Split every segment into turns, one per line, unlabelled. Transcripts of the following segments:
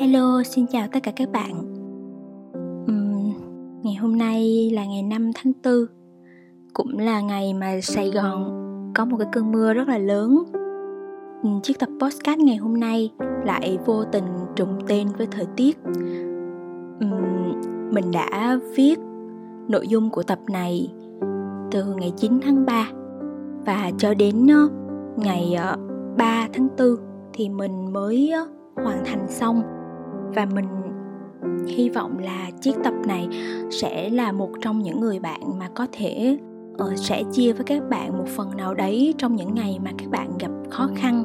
Hello, xin chào tất cả các bạn. Uhm, ngày hôm nay là ngày 5 tháng 4, cũng là ngày mà Sài Gòn có một cái cơn mưa rất là lớn. Uhm, chiếc tập podcast ngày hôm nay lại vô tình trùng tên với thời tiết. Uhm, mình đã viết nội dung của tập này từ ngày 9 tháng 3 và cho đến ngày ờ, 3 tháng 4 thì mình mới hoàn thành xong và mình hy vọng là chiếc tập này sẽ là một trong những người bạn mà có thể uh, sẽ chia với các bạn một phần nào đấy trong những ngày mà các bạn gặp khó khăn.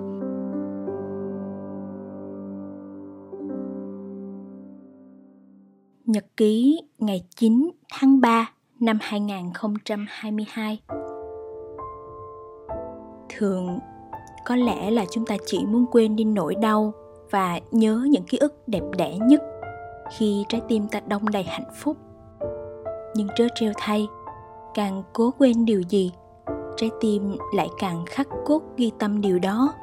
Nhật ký ngày 9 tháng 3 năm 2022 Thường có lẽ là chúng ta chỉ muốn quên đi nỗi đau và nhớ những ký ức đẹp đẽ nhất khi trái tim ta đông đầy hạnh phúc. Nhưng trớ trêu thay, càng cố quên điều gì, trái tim lại càng khắc cốt ghi tâm điều đó.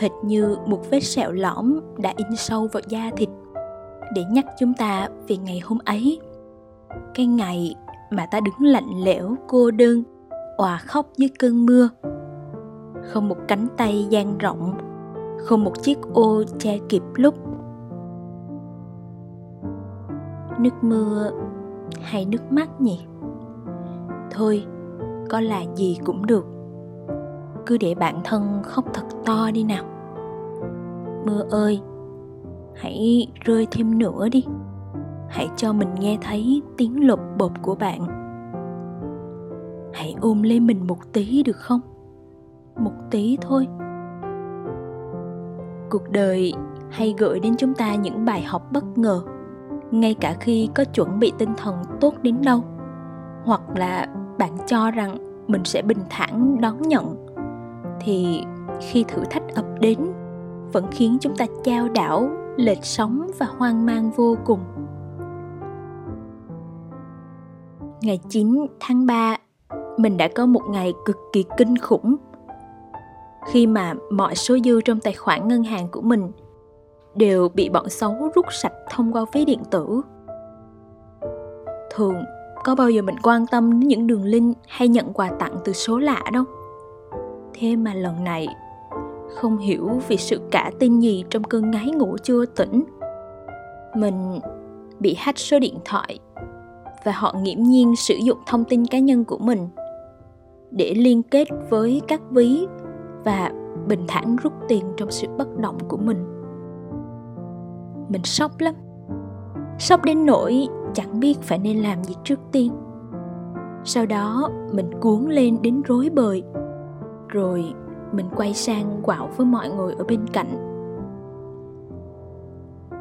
Hệt như một vết sẹo lõm đã in sâu vào da thịt để nhắc chúng ta về ngày hôm ấy. Cái ngày mà ta đứng lạnh lẽo, cô đơn, òa khóc dưới cơn mưa. Không một cánh tay dang rộng không một chiếc ô che kịp lúc. Nước mưa hay nước mắt nhỉ? Thôi, có là gì cũng được. Cứ để bản thân khóc thật to đi nào. Mưa ơi, hãy rơi thêm nữa đi. Hãy cho mình nghe thấy tiếng lột bột của bạn. Hãy ôm lấy mình một tí được không? Một tí thôi cuộc đời hay gửi đến chúng ta những bài học bất ngờ, ngay cả khi có chuẩn bị tinh thần tốt đến đâu, hoặc là bạn cho rằng mình sẽ bình thản đón nhận, thì khi thử thách ập đến, vẫn khiến chúng ta chao đảo lệch sóng và hoang mang vô cùng. Ngày 9 tháng 3 mình đã có một ngày cực kỳ kinh khủng khi mà mọi số dư trong tài khoản ngân hàng của mình đều bị bọn xấu rút sạch thông qua ví điện tử. Thường, có bao giờ mình quan tâm đến những đường link hay nhận quà tặng từ số lạ đâu? Thế mà lần này, không hiểu vì sự cả tin gì trong cơn ngái ngủ chưa tỉnh. Mình bị hack số điện thoại và họ nghiễm nhiên sử dụng thông tin cá nhân của mình để liên kết với các ví và bình thản rút tiền trong sự bất động của mình. Mình sốc lắm. Sốc đến nỗi chẳng biết phải nên làm gì trước tiên. Sau đó, mình cuốn lên đến rối bời. Rồi, mình quay sang quạo với mọi người ở bên cạnh.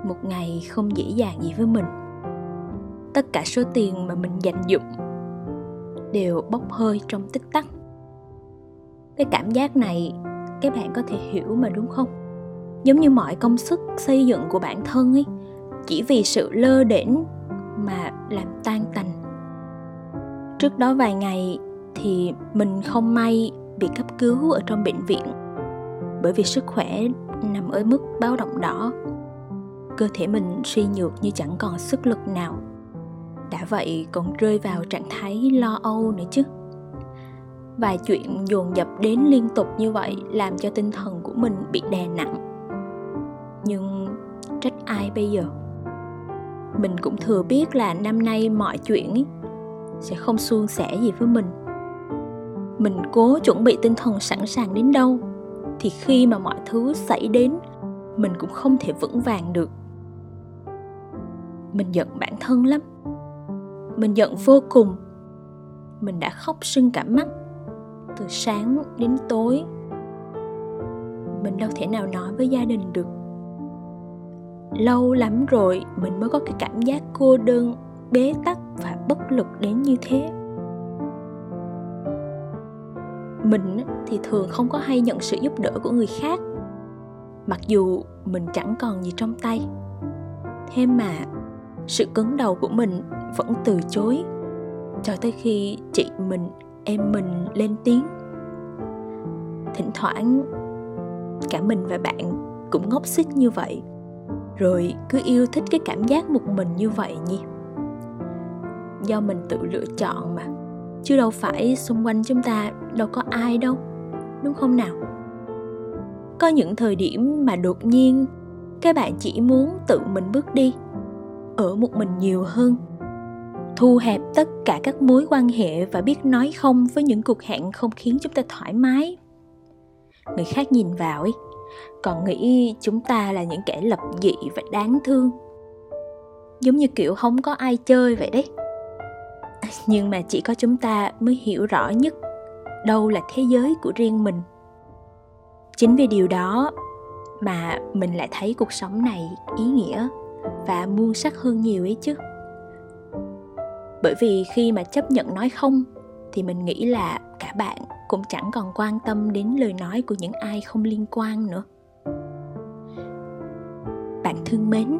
Một ngày không dễ dàng gì với mình. Tất cả số tiền mà mình dành dụng đều bốc hơi trong tích tắc cái cảm giác này các bạn có thể hiểu mà đúng không? Giống như mọi công sức xây dựng của bản thân ấy, chỉ vì sự lơ đễnh mà làm tan tành. Trước đó vài ngày thì mình không may bị cấp cứu ở trong bệnh viện bởi vì sức khỏe nằm ở mức báo động đỏ. Cơ thể mình suy nhược như chẳng còn sức lực nào. Đã vậy còn rơi vào trạng thái lo âu nữa chứ vài chuyện dồn dập đến liên tục như vậy làm cho tinh thần của mình bị đè nặng. Nhưng trách ai bây giờ? Mình cũng thừa biết là năm nay mọi chuyện ý, sẽ không suôn sẻ gì với mình. Mình cố chuẩn bị tinh thần sẵn sàng đến đâu thì khi mà mọi thứ xảy đến mình cũng không thể vững vàng được. Mình giận bản thân lắm. Mình giận vô cùng. Mình đã khóc sưng cả mắt từ sáng đến tối. Mình đâu thể nào nói với gia đình được. Lâu lắm rồi mình mới có cái cảm giác cô đơn, bế tắc và bất lực đến như thế. Mình thì thường không có hay nhận sự giúp đỡ của người khác, mặc dù mình chẳng còn gì trong tay. Thế mà sự cứng đầu của mình vẫn từ chối, cho tới khi chị mình em mình lên tiếng. Thỉnh thoảng, cả mình và bạn cũng ngốc xích như vậy. Rồi cứ yêu thích cái cảm giác một mình như vậy nhỉ? Do mình tự lựa chọn mà. Chứ đâu phải xung quanh chúng ta đâu có ai đâu, đúng không nào? Có những thời điểm mà đột nhiên các bạn chỉ muốn tự mình bước đi, ở một mình nhiều hơn thu hẹp tất cả các mối quan hệ và biết nói không với những cuộc hẹn không khiến chúng ta thoải mái. Người khác nhìn vào ấy, còn nghĩ chúng ta là những kẻ lập dị và đáng thương. Giống như kiểu không có ai chơi vậy đấy. Nhưng mà chỉ có chúng ta mới hiểu rõ nhất đâu là thế giới của riêng mình. Chính vì điều đó mà mình lại thấy cuộc sống này ý nghĩa và muôn sắc hơn nhiều ấy chứ bởi vì khi mà chấp nhận nói không, thì mình nghĩ là cả bạn cũng chẳng còn quan tâm đến lời nói của những ai không liên quan nữa. Bạn thương mến,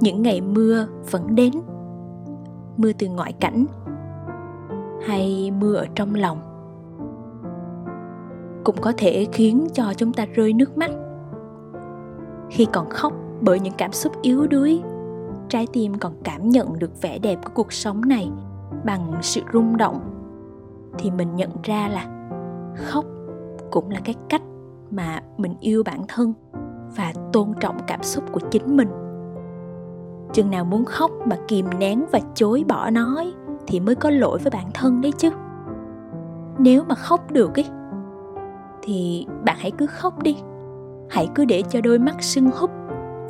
những ngày mưa vẫn đến. Mưa từ ngoại cảnh hay mưa ở trong lòng cũng có thể khiến cho chúng ta rơi nước mắt. Khi còn khóc bởi những cảm xúc yếu đuối trái tim còn cảm nhận được vẻ đẹp của cuộc sống này bằng sự rung động. Thì mình nhận ra là khóc cũng là cái cách mà mình yêu bản thân và tôn trọng cảm xúc của chính mình. Chừng nào muốn khóc mà kìm nén và chối bỏ nói thì mới có lỗi với bản thân đấy chứ. Nếu mà khóc được ý thì bạn hãy cứ khóc đi. Hãy cứ để cho đôi mắt sưng húp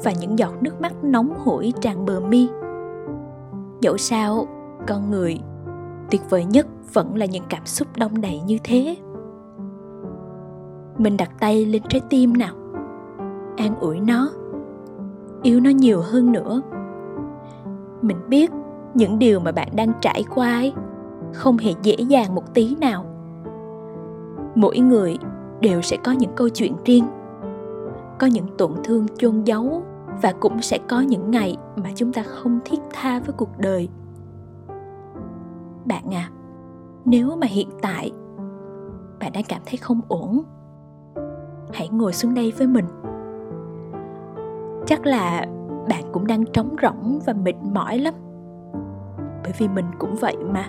và những giọt nước mắt nóng hổi tràn bờ mi. Dẫu sao, con người tuyệt vời nhất vẫn là những cảm xúc đông đầy như thế. Mình đặt tay lên trái tim nào, an ủi nó, yêu nó nhiều hơn nữa. Mình biết những điều mà bạn đang trải qua ấy không hề dễ dàng một tí nào. Mỗi người đều sẽ có những câu chuyện riêng có những tổn thương chôn giấu và cũng sẽ có những ngày mà chúng ta không thiết tha với cuộc đời. Bạn à nếu mà hiện tại bạn đang cảm thấy không ổn, hãy ngồi xuống đây với mình. Chắc là bạn cũng đang trống rỗng và mệt mỏi lắm. Bởi vì mình cũng vậy mà.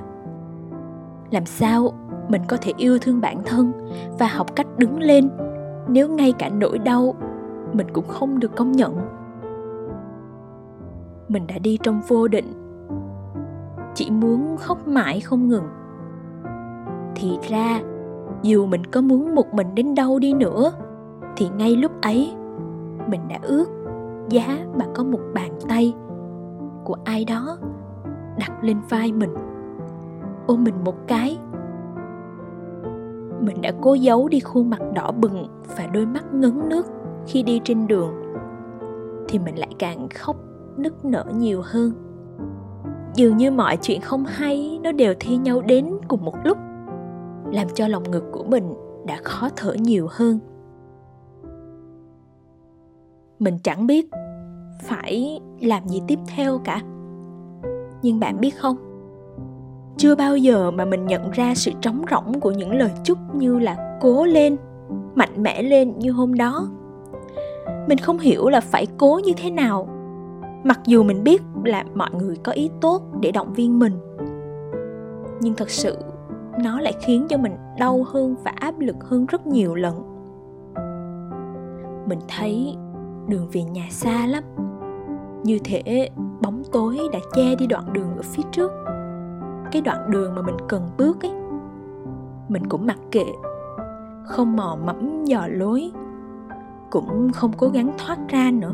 Làm sao mình có thể yêu thương bản thân và học cách đứng lên nếu ngay cả nỗi đau mình cũng không được công nhận. Mình đã đi trong vô định, chỉ muốn khóc mãi không ngừng. Thì ra, dù mình có muốn một mình đến đâu đi nữa, thì ngay lúc ấy, mình đã ước giá mà có một bàn tay của ai đó đặt lên vai mình. Ôm mình một cái. Mình đã cố giấu đi khuôn mặt đỏ bừng và đôi mắt ngấn nước khi đi trên đường, thì mình lại càng khóc, nức nở nhiều hơn. Dường như mọi chuyện không hay, nó đều thi nhau đến cùng một lúc, làm cho lòng ngực của mình đã khó thở nhiều hơn. Mình chẳng biết phải làm gì tiếp theo cả. Nhưng bạn biết không? Chưa bao giờ mà mình nhận ra sự trống rỗng của những lời chúc như là cố lên, mạnh mẽ lên như hôm đó mình không hiểu là phải cố như thế nào. Mặc dù mình biết là mọi người có ý tốt để động viên mình, nhưng thật sự nó lại khiến cho mình đau hơn và áp lực hơn rất nhiều lần. Mình thấy đường về nhà xa lắm, như thể bóng tối đã che đi đoạn đường ở phía trước. Cái đoạn đường mà mình cần bước ấy, mình cũng mặc kệ, không mò mẫm dò lối cũng không cố gắng thoát ra nữa.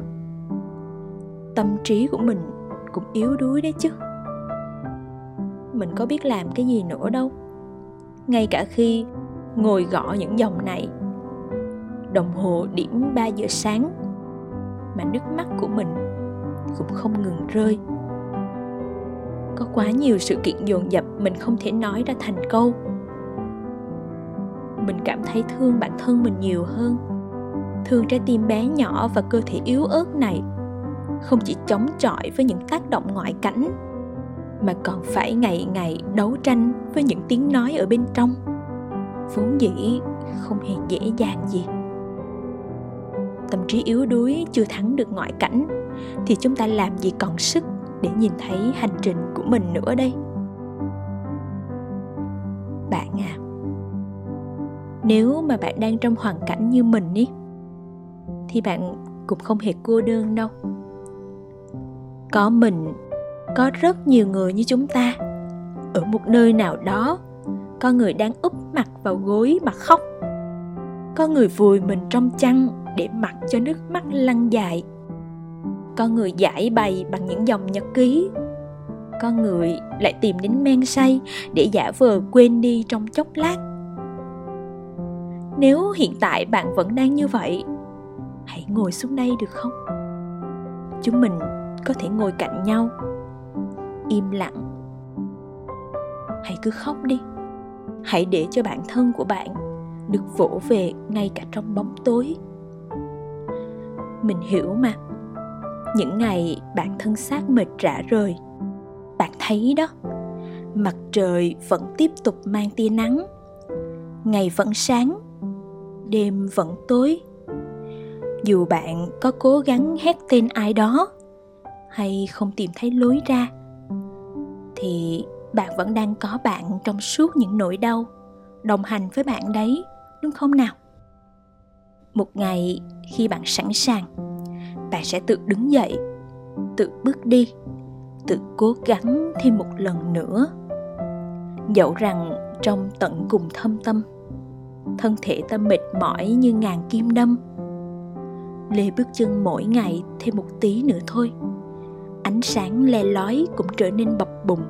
Tâm trí của mình cũng yếu đuối đấy chứ. Mình có biết làm cái gì nữa đâu. Ngay cả khi ngồi gõ những dòng này, đồng hồ điểm 3 giờ sáng mà nước mắt của mình cũng không ngừng rơi. Có quá nhiều sự kiện dồn dập mình không thể nói ra thành câu. Mình cảm thấy thương bản thân mình nhiều hơn thương trái tim bé nhỏ và cơ thể yếu ớt này. Không chỉ chống chọi với những tác động ngoại cảnh, mà còn phải ngày ngày đấu tranh với những tiếng nói ở bên trong. Vốn dĩ không hề dễ dàng gì. Tâm trí yếu đuối chưa thắng được ngoại cảnh, thì chúng ta làm gì còn sức để nhìn thấy hành trình của mình nữa đây? Bạn à nếu mà bạn đang trong hoàn cảnh như mình ý thì bạn cũng không hề cô đơn đâu. Có mình, có rất nhiều người như chúng ta. Ở một nơi nào đó, có người đang úp mặt vào gối mà khóc. Có người vùi mình trong chăn để mặc cho nước mắt lăn dài. Có người giải bày bằng những dòng nhật ký. Có người lại tìm đến men say để giả vờ quên đi trong chốc lát. Nếu hiện tại bạn vẫn đang như vậy hãy ngồi xuống đây được không? Chúng mình có thể ngồi cạnh nhau, im lặng. Hãy cứ khóc đi. Hãy để cho bản thân của bạn được vỗ về ngay cả trong bóng tối. Mình hiểu mà. Những ngày bạn thân xác mệt rã rời, bạn thấy đó, mặt trời vẫn tiếp tục mang tia nắng, ngày vẫn sáng, đêm vẫn tối dù bạn có cố gắng hét tên ai đó hay không tìm thấy lối ra, thì bạn vẫn đang có bạn trong suốt những nỗi đau đồng hành với bạn đấy, đúng không nào? Một ngày khi bạn sẵn sàng, bạn sẽ tự đứng dậy, tự bước đi, tự cố gắng thêm một lần nữa. Dẫu rằng trong tận cùng thâm tâm, thân thể ta mệt mỏi như ngàn kim đâm lê bước chân mỗi ngày thêm một tí nữa thôi. Ánh sáng le lói cũng trở nên bập bùng.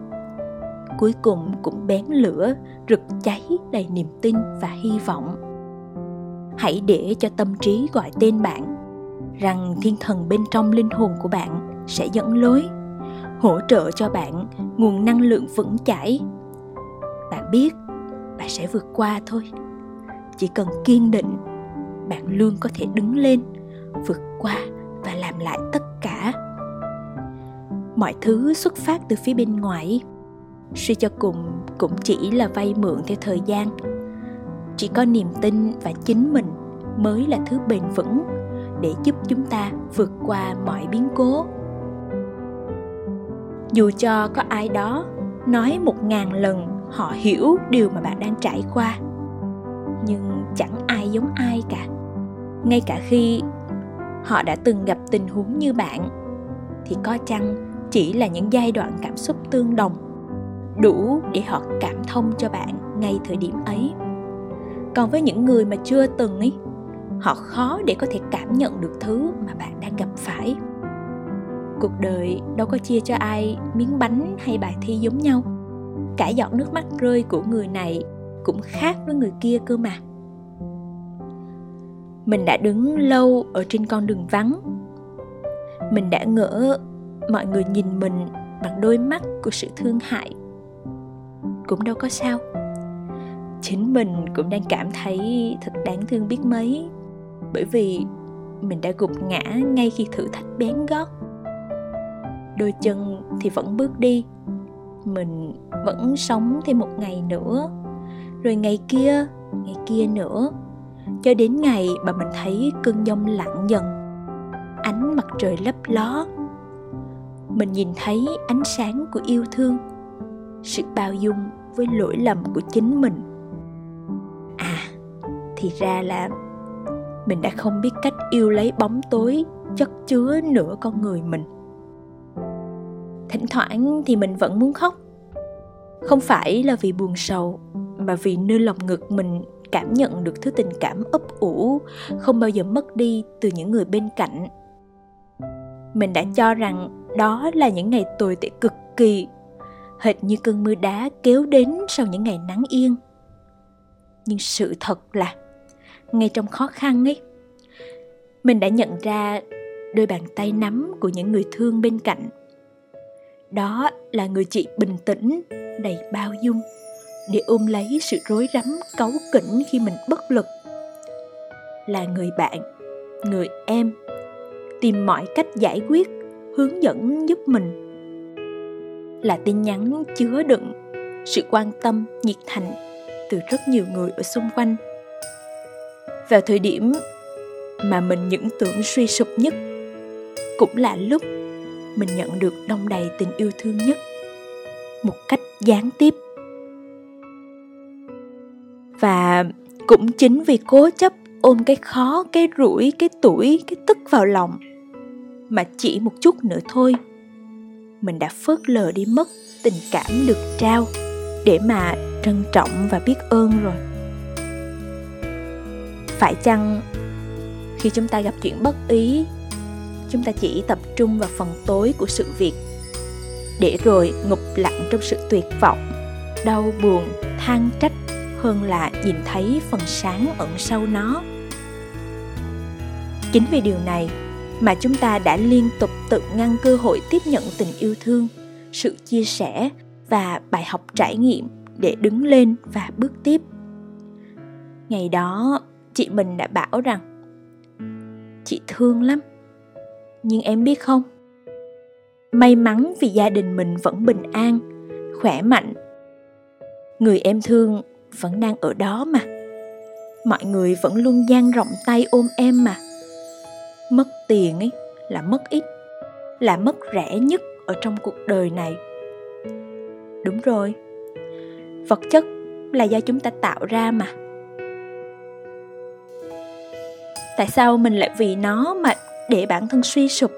Cuối cùng cũng bén lửa, rực cháy đầy niềm tin và hy vọng. Hãy để cho tâm trí gọi tên bạn, rằng thiên thần bên trong linh hồn của bạn sẽ dẫn lối, hỗ trợ cho bạn nguồn năng lượng vững chãi. Bạn biết, bạn sẽ vượt qua thôi. Chỉ cần kiên định, bạn luôn có thể đứng lên vượt qua và làm lại tất cả. Mọi thứ xuất phát từ phía bên ngoài. Suy cho cùng cũng chỉ là vay mượn theo thời gian. Chỉ có niềm tin và chính mình mới là thứ bền vững để giúp chúng ta vượt qua mọi biến cố. Dù cho có ai đó nói một ngàn lần họ hiểu điều mà bạn đang trải qua, nhưng chẳng ai giống ai cả. Ngay cả khi họ đã từng gặp tình huống như bạn, thì có chăng chỉ là những giai đoạn cảm xúc tương đồng, đủ để họ cảm thông cho bạn ngay thời điểm ấy? Còn với những người mà chưa từng ấy, họ khó để có thể cảm nhận được thứ mà bạn đang gặp phải. Cuộc đời đâu có chia cho ai miếng bánh hay bài thi giống nhau. Cả giọt nước mắt rơi của người này cũng khác với người kia cơ mà mình đã đứng lâu ở trên con đường vắng. Mình đã ngỡ mọi người nhìn mình bằng đôi mắt của sự thương hại. Cũng đâu có sao. Chính mình cũng đang cảm thấy thật đáng thương biết mấy. Bởi vì mình đã gục ngã ngay khi thử thách bén gót. Đôi chân thì vẫn bước đi. Mình vẫn sống thêm một ngày nữa. Rồi ngày kia ngày kia nữa cho đến ngày mà mình thấy cơn giông lặng dần, ánh mặt trời lấp ló, mình nhìn thấy ánh sáng của yêu thương, sự bao dung với lỗi lầm của chính mình. À thì ra là mình đã không biết cách yêu lấy bóng tối, chất chứa nửa con người mình. Thỉnh thoảng thì mình vẫn muốn khóc. Không phải là vì buồn sầu, mà vì nơi lòng ngực mình cảm nhận được thứ tình cảm ấp ủ, không bao giờ mất đi từ những người bên cạnh. Mình đã cho rằng đó là những ngày tồi tệ cực kỳ, hệt như cơn mưa đá kéo đến sau những ngày nắng yên. Nhưng sự thật là, ngay trong khó khăn ấy, mình đã nhận ra đôi bàn tay nắm của những người thương bên cạnh. Đó là người chị bình tĩnh, đầy bao dung để ôm lấy sự rối rắm, cáu kỉnh khi mình bất lực. Là người bạn, người em, tìm mọi cách giải quyết, hướng dẫn giúp mình. Là tin nhắn chứa đựng, sự quan tâm, nhiệt thành từ rất nhiều người ở xung quanh. Vào thời điểm mà mình những tưởng suy sụp nhất, cũng là lúc mình nhận được đông đầy tình yêu thương nhất, một cách gián tiếp và cũng chính vì cố chấp ôm cái khó, cái rủi, cái tuổi cái tức vào lòng, mà chỉ một chút nữa thôi, mình đã phớt lờ đi mất tình cảm được trao để mà trân trọng và biết ơn rồi. Phải chăng khi chúng ta gặp chuyện bất ý, chúng ta chỉ tập trung vào phần tối của sự việc để rồi ngục lặng trong sự tuyệt vọng, đau buồn, than trách hơn là nhìn thấy phần sáng ẩn sâu nó. Chính vì điều này mà chúng ta đã liên tục tự ngăn cơ hội tiếp nhận tình yêu thương, sự chia sẻ và bài học trải nghiệm để đứng lên và bước tiếp. Ngày đó, chị mình đã bảo rằng, chị thương lắm, nhưng em biết không? May mắn vì gia đình mình vẫn bình an, khỏe mạnh. Người em thương vẫn đang ở đó mà. Mọi người vẫn luôn dang rộng tay ôm em mà. Mất tiền ấy là mất ít, là mất rẻ nhất ở trong cuộc đời này. Đúng rồi, vật chất là do chúng ta tạo ra mà. Tại sao mình lại vì nó mà để bản thân suy sụp,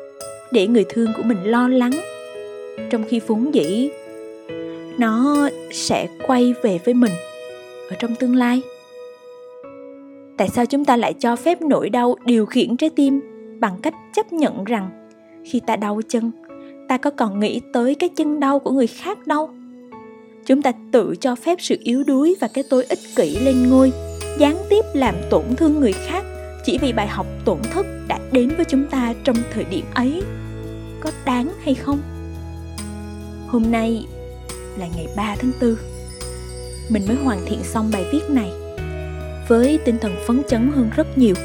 để người thương của mình lo lắng? Trong khi vốn dĩ, nó sẽ quay về với mình ở trong tương lai. Tại sao chúng ta lại cho phép nỗi đau điều khiển trái tim bằng cách chấp nhận rằng khi ta đau chân, ta có còn nghĩ tới cái chân đau của người khác đâu? Chúng ta tự cho phép sự yếu đuối và cái tôi ích kỷ lên ngôi, gián tiếp làm tổn thương người khác chỉ vì bài học tổn thất đã đến với chúng ta trong thời điểm ấy. Có đáng hay không? Hôm nay là ngày 3 tháng 4 mình mới hoàn thiện xong bài viết này. Với tinh thần phấn chấn hơn rất nhiều.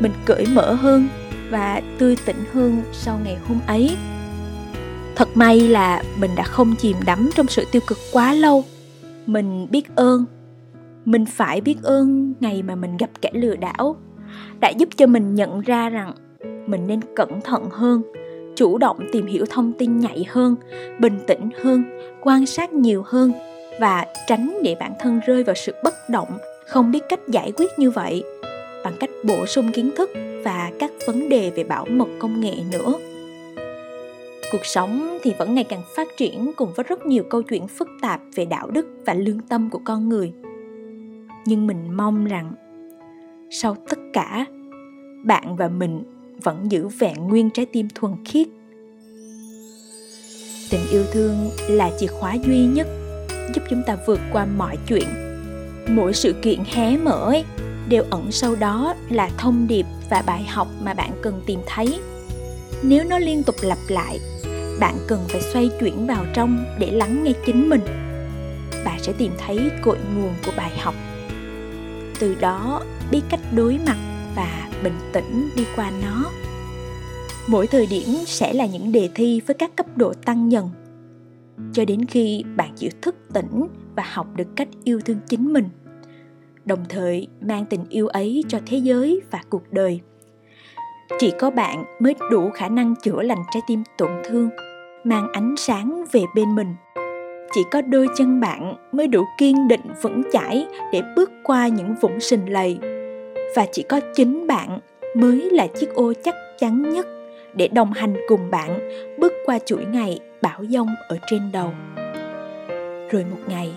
Mình cởi mở hơn và tươi tỉnh hơn sau ngày hôm ấy. Thật may là mình đã không chìm đắm trong sự tiêu cực quá lâu. Mình biết ơn. Mình phải biết ơn ngày mà mình gặp kẻ lừa đảo đã giúp cho mình nhận ra rằng mình nên cẩn thận hơn, chủ động tìm hiểu thông tin nhạy hơn, bình tĩnh hơn, quan sát nhiều hơn và tránh để bản thân rơi vào sự bất động, không biết cách giải quyết như vậy bằng cách bổ sung kiến thức và các vấn đề về bảo mật công nghệ nữa. Cuộc sống thì vẫn ngày càng phát triển cùng với rất nhiều câu chuyện phức tạp về đạo đức và lương tâm của con người. Nhưng mình mong rằng, sau tất cả, bạn và mình vẫn giữ vẹn nguyên trái tim thuần khiết. Tình yêu thương là chìa khóa duy nhất giúp chúng ta vượt qua mọi chuyện. Mỗi sự kiện hé mở ấy, đều ẩn sâu đó là thông điệp và bài học mà bạn cần tìm thấy. Nếu nó liên tục lặp lại bạn cần phải xoay chuyển vào trong để lắng nghe chính mình. Bạn sẽ tìm thấy cội nguồn của bài học. Từ đó biết cách đối mặt và bình tĩnh đi qua nó. Mỗi thời điểm sẽ là những đề thi với các cấp độ tăng dần cho đến khi bạn chịu thức tỉnh và học được cách yêu thương chính mình, đồng thời mang tình yêu ấy cho thế giới và cuộc đời. Chỉ có bạn mới đủ khả năng chữa lành trái tim tổn thương, mang ánh sáng về bên mình. Chỉ có đôi chân bạn mới đủ kiên định vững chãi để bước qua những vũng sình lầy. Và chỉ có chính bạn mới là chiếc ô chắc chắn nhất để đồng hành cùng bạn bước qua chuỗi ngày bão dông ở trên đầu. Rồi một ngày,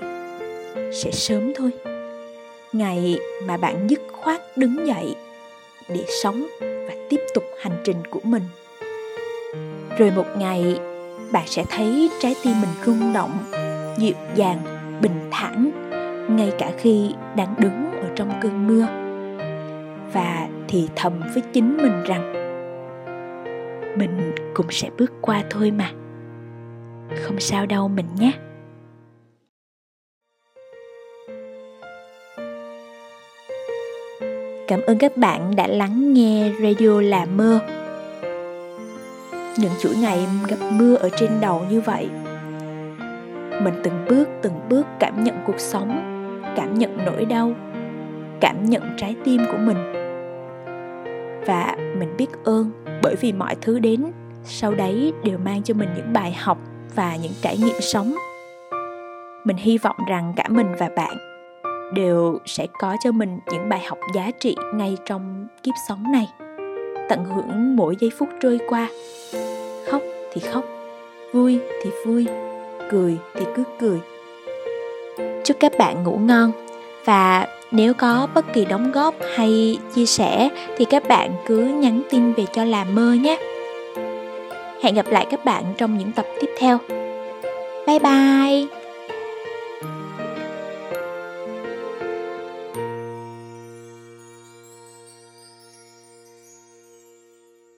sẽ sớm thôi. Ngày mà bạn dứt khoát đứng dậy để sống và tiếp tục hành trình của mình. Rồi một ngày, bạn sẽ thấy trái tim mình rung động, dịu dàng, bình thản, ngay cả khi đang đứng ở trong cơn mưa. Và thì thầm với chính mình rằng, mình cũng sẽ bước qua thôi mà không sao đâu mình nhé. Cảm ơn các bạn đã lắng nghe radio là mơ. Những chuỗi ngày gặp mưa ở trên đầu như vậy, mình từng bước từng bước cảm nhận cuộc sống, cảm nhận nỗi đau, cảm nhận trái tim của mình. Và mình biết ơn bởi vì mọi thứ đến, sau đấy đều mang cho mình những bài học và những trải nghiệm sống. Mình hy vọng rằng cả mình và bạn đều sẽ có cho mình những bài học giá trị ngay trong kiếp sống này. Tận hưởng mỗi giây phút trôi qua. Khóc thì khóc, vui thì vui, cười thì cứ cười. Chúc các bạn ngủ ngon. Và nếu có bất kỳ đóng góp hay chia sẻ thì các bạn cứ nhắn tin về cho là mơ nhé hẹn gặp lại các bạn trong những tập tiếp theo. Bye bye.